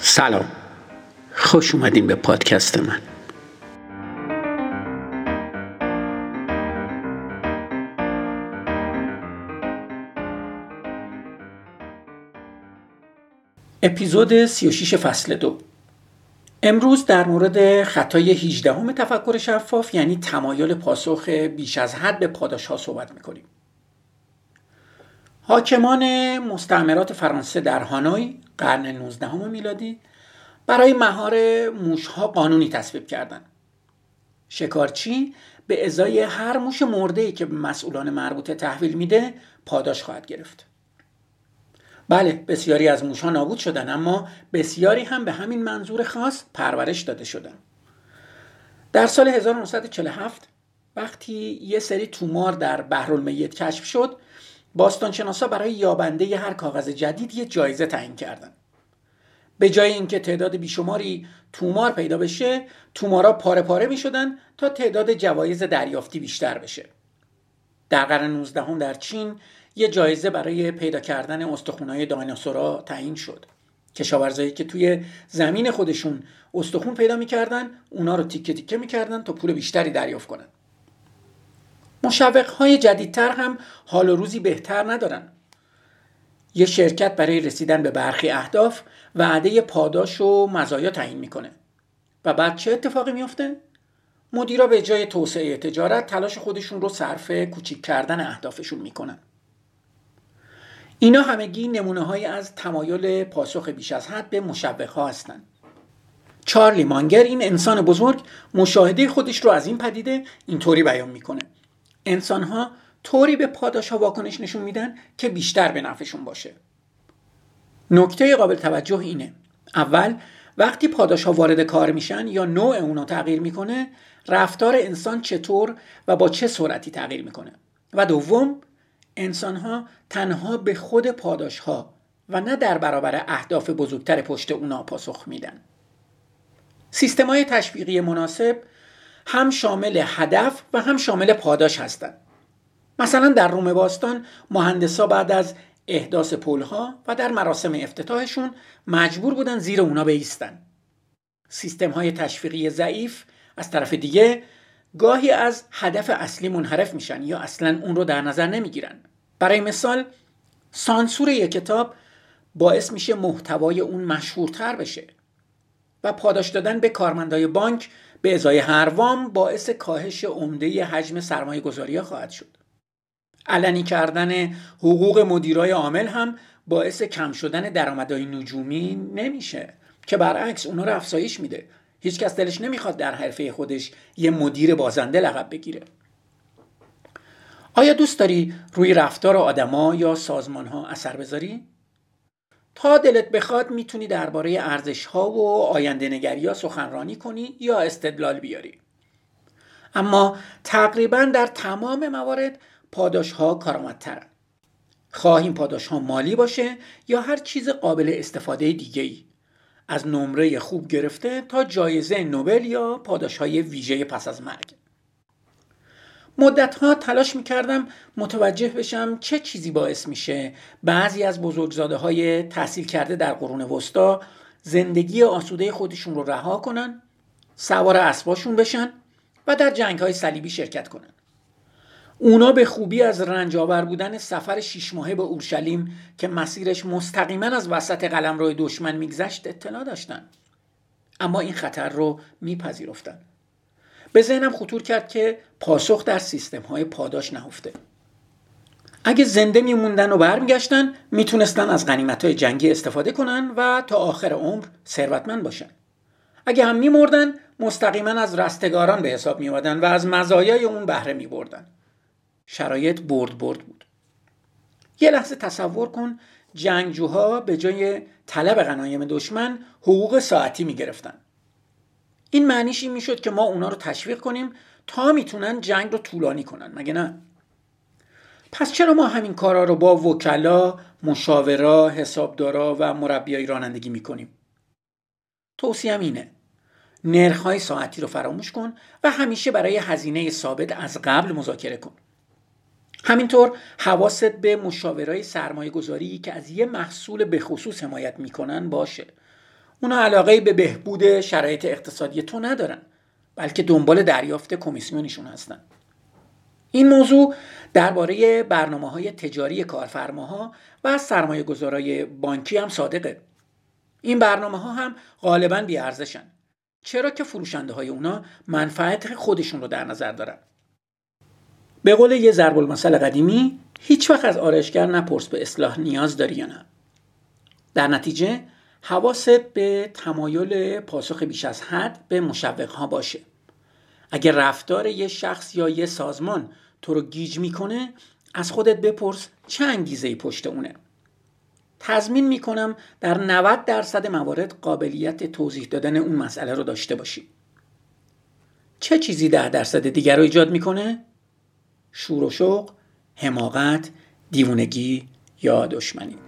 سلام. خوش اومدین به پادکست من. اپیزود 36 فصل دو. امروز در مورد خطای 18 همه تفکر شفاف یعنی تمایل پاسخ بیش از حد به پاداش ها صحبت می‌کنیم. حاکمان مستعمرات فرانسه در هانوی قرن 19 میلادی برای مهار موشها قانونی تصویب کردند. شکارچی به ازای هر موش مرده که به مسئولان مربوطه تحویل میده پاداش خواهد گرفت. بله بسیاری از موشها نابود شدن اما بسیاری هم به همین منظور خاص پرورش داده شدن. در سال 1947 وقتی یه سری تومار در بحرالمیت کشف شد باستانشناسا برای یابنده هر کاغذ جدید یه جایزه تعیین کردند. به جای اینکه تعداد بیشماری تومار پیدا بشه تومارا پاره پاره می شدن تا تعداد جوایز دریافتی بیشتر بشه. در قرن 19 هم در چین یه جایزه برای پیدا کردن استخونهای دایناسورا تعیین شد. کشاورزایی که توی زمین خودشون استخون پیدا می‌کردن اونا رو تیکه تیکه می‌کردن تا پول بیشتری دریافت کنن. های جدیدتر هم حال و روزی بهتر ندارن. یه شرکت برای رسیدن به برخی اهداف وعده پاداش و مزایا تعیین می‌کنه. و بعد چه اتفاقی میفته مدیرا به جای توسعه تجارت تلاش خودشون رو صرف کوچیک کردن اهدافشون می‌کنن. اینا همگی نمونه های از تمایل پاسخ بیش از حد به مشوق ها هستند چارلی مانگر این انسان بزرگ مشاهده خودش رو از این پدیده اینطوری بیان می‌کنه. انسان ها طوری به پاداش ها واکنش نشون میدن که بیشتر به نفعشون باشه. نکته قابل توجه اینه. اول وقتی پاداش ها وارد کار میشن یا نوع اونا تغییر می‌کنه رفتار انسان چطور و با چه سرعتی تغییر می‌کنه. و دوم انسان ها تنها به خود پاداش ها و نه در برابر اهداف بزرگتر پشت اونا پاسخ میدن. سیستم های تشویقی مناسب هم شامل هدف و هم شامل پاداش هستند. مثلا در روم باستان مهندسا بعد از احداث پلها و در مراسم افتتاحشون مجبور بودن زیر اونا بیستن. سیستم های تشویقی ضعیف از طرف دیگه گاهی از هدف اصلی منحرف میشن یا اصلا اون رو در نظر نمی‌گیرن. برای مثال سانسور یک کتاب باعث میشه محتوای اون مشهورتر بشه و پاداش دادن به کارمندای بانک به ازای هر وام باعث کاهش عمده حجم سرمایه گذاری خواهد شد. علنی کردن حقوق مدیرای عامل هم باعث کم شدن درآمدهای نجومی نمیشه که برعکس اونا رو افزایش میده. هیچکس دلش نمی‌خواد در حرفه خودش یه مدیر بازنده لقب بگیره. آیا دوست داری روی رفتار آدما یا سازمان ها اثر بذاری؟ تا دلت بخواد می‌تونی درباره ارزش ها و آینده نگری ها سخنرانی کنی یا استدلال بیاری. اما تقریبا در تمام موارد پاداش ها کارآمدترن. خواهیم پاداش ها مالی باشه یا هر چیز قابل استفاده دیگه ای از نمره خوب گرفته تا جایزه نوبل یا پاداش های ویژه پس از مرگ. مدت ها تلاش می کردم متوجه بشم چه چیزی باعث میشه بعضی از بزرگزاده های تحصیل کرده در قرون وسطا زندگی آسوده خودشون رو رها کنن سوار اسباشون بشن و در جنگ های صلیبی شرکت کنن. اونا به خوبی از رنجاور بودن سفر شیش ماهه به اورشلیم که مسیرش مستقیما از وسط قلمرو دشمن میگذشت اطلاع داشتن. اما این خطر رو میپذیرفتن. به ذهنم خطور کرد که پاسخ در سیستم های پاداش نهفته. اگه زنده میموندن و برمیگشتن می‌تونستن از غنیمت های جنگی استفاده کنن و تا آخر عمر ثروتمند باشن. اگه هم میمردن مستقیما از رستگاران به حساب میومدن و از مزایای اون بهره میبردن. شرایط برد برد بود. یه لحظه تصور کن جنگجوها به جای طلب غنایم دشمن حقوق ساعتی می گرفتن. این معنیش این می‌شد که ما اونا رو تشویق کنیم تا می‌تونن جنگ رو طولانی کنن مگه نه پس چرا ما همین کارا رو با وکلا، مشاورا، حسابدارا و مربیای رانندگی می‌کنیم؟ توصیم اینه نرخهای ساعتی رو فراموش کن و همیشه برای هزینه ثابت از قبل مذاکره کن. همینطور حواست به مشاورای سرمایه گذاری که از یه محصول به خصوص حمایت می‌کنن باشه اونا علاقه به بهبود شرایط اقتصادی تو ندارن بلکه دنبال دریافت کمیسیونشون هستن. این موضوع درباره برنامه های تجاری کارفرماها و سرمایه گذارای بانکی هم صادقه. این برنامه ها هم غالبا بیارزشن. چرا که فروشنده های اونا منفعت خودشون رو در نظر دارن؟ به قول یه ضرب المثل قدیمی هیچ وقت از آرایشگر نپرس به اصلاح نیاز داری یا نه. در نتیجه حواست به تمایل پاسخ بیش از حد به مشوق ها باشه. اگر رفتار یه شخص یا یه سازمان تو رو گیج می‌کنه از خودت بپرس چه انگیزه پشت اونه. تضمین می‌کنم در 90 درصد موارد قابلیت توضیح دادن اون مسئله رو داشته باشی. چه چیزی ده درصد دیگر رو ایجاد می‌کنه؟ شور و شوق، حماقت، دیوونگی یا دشمنی.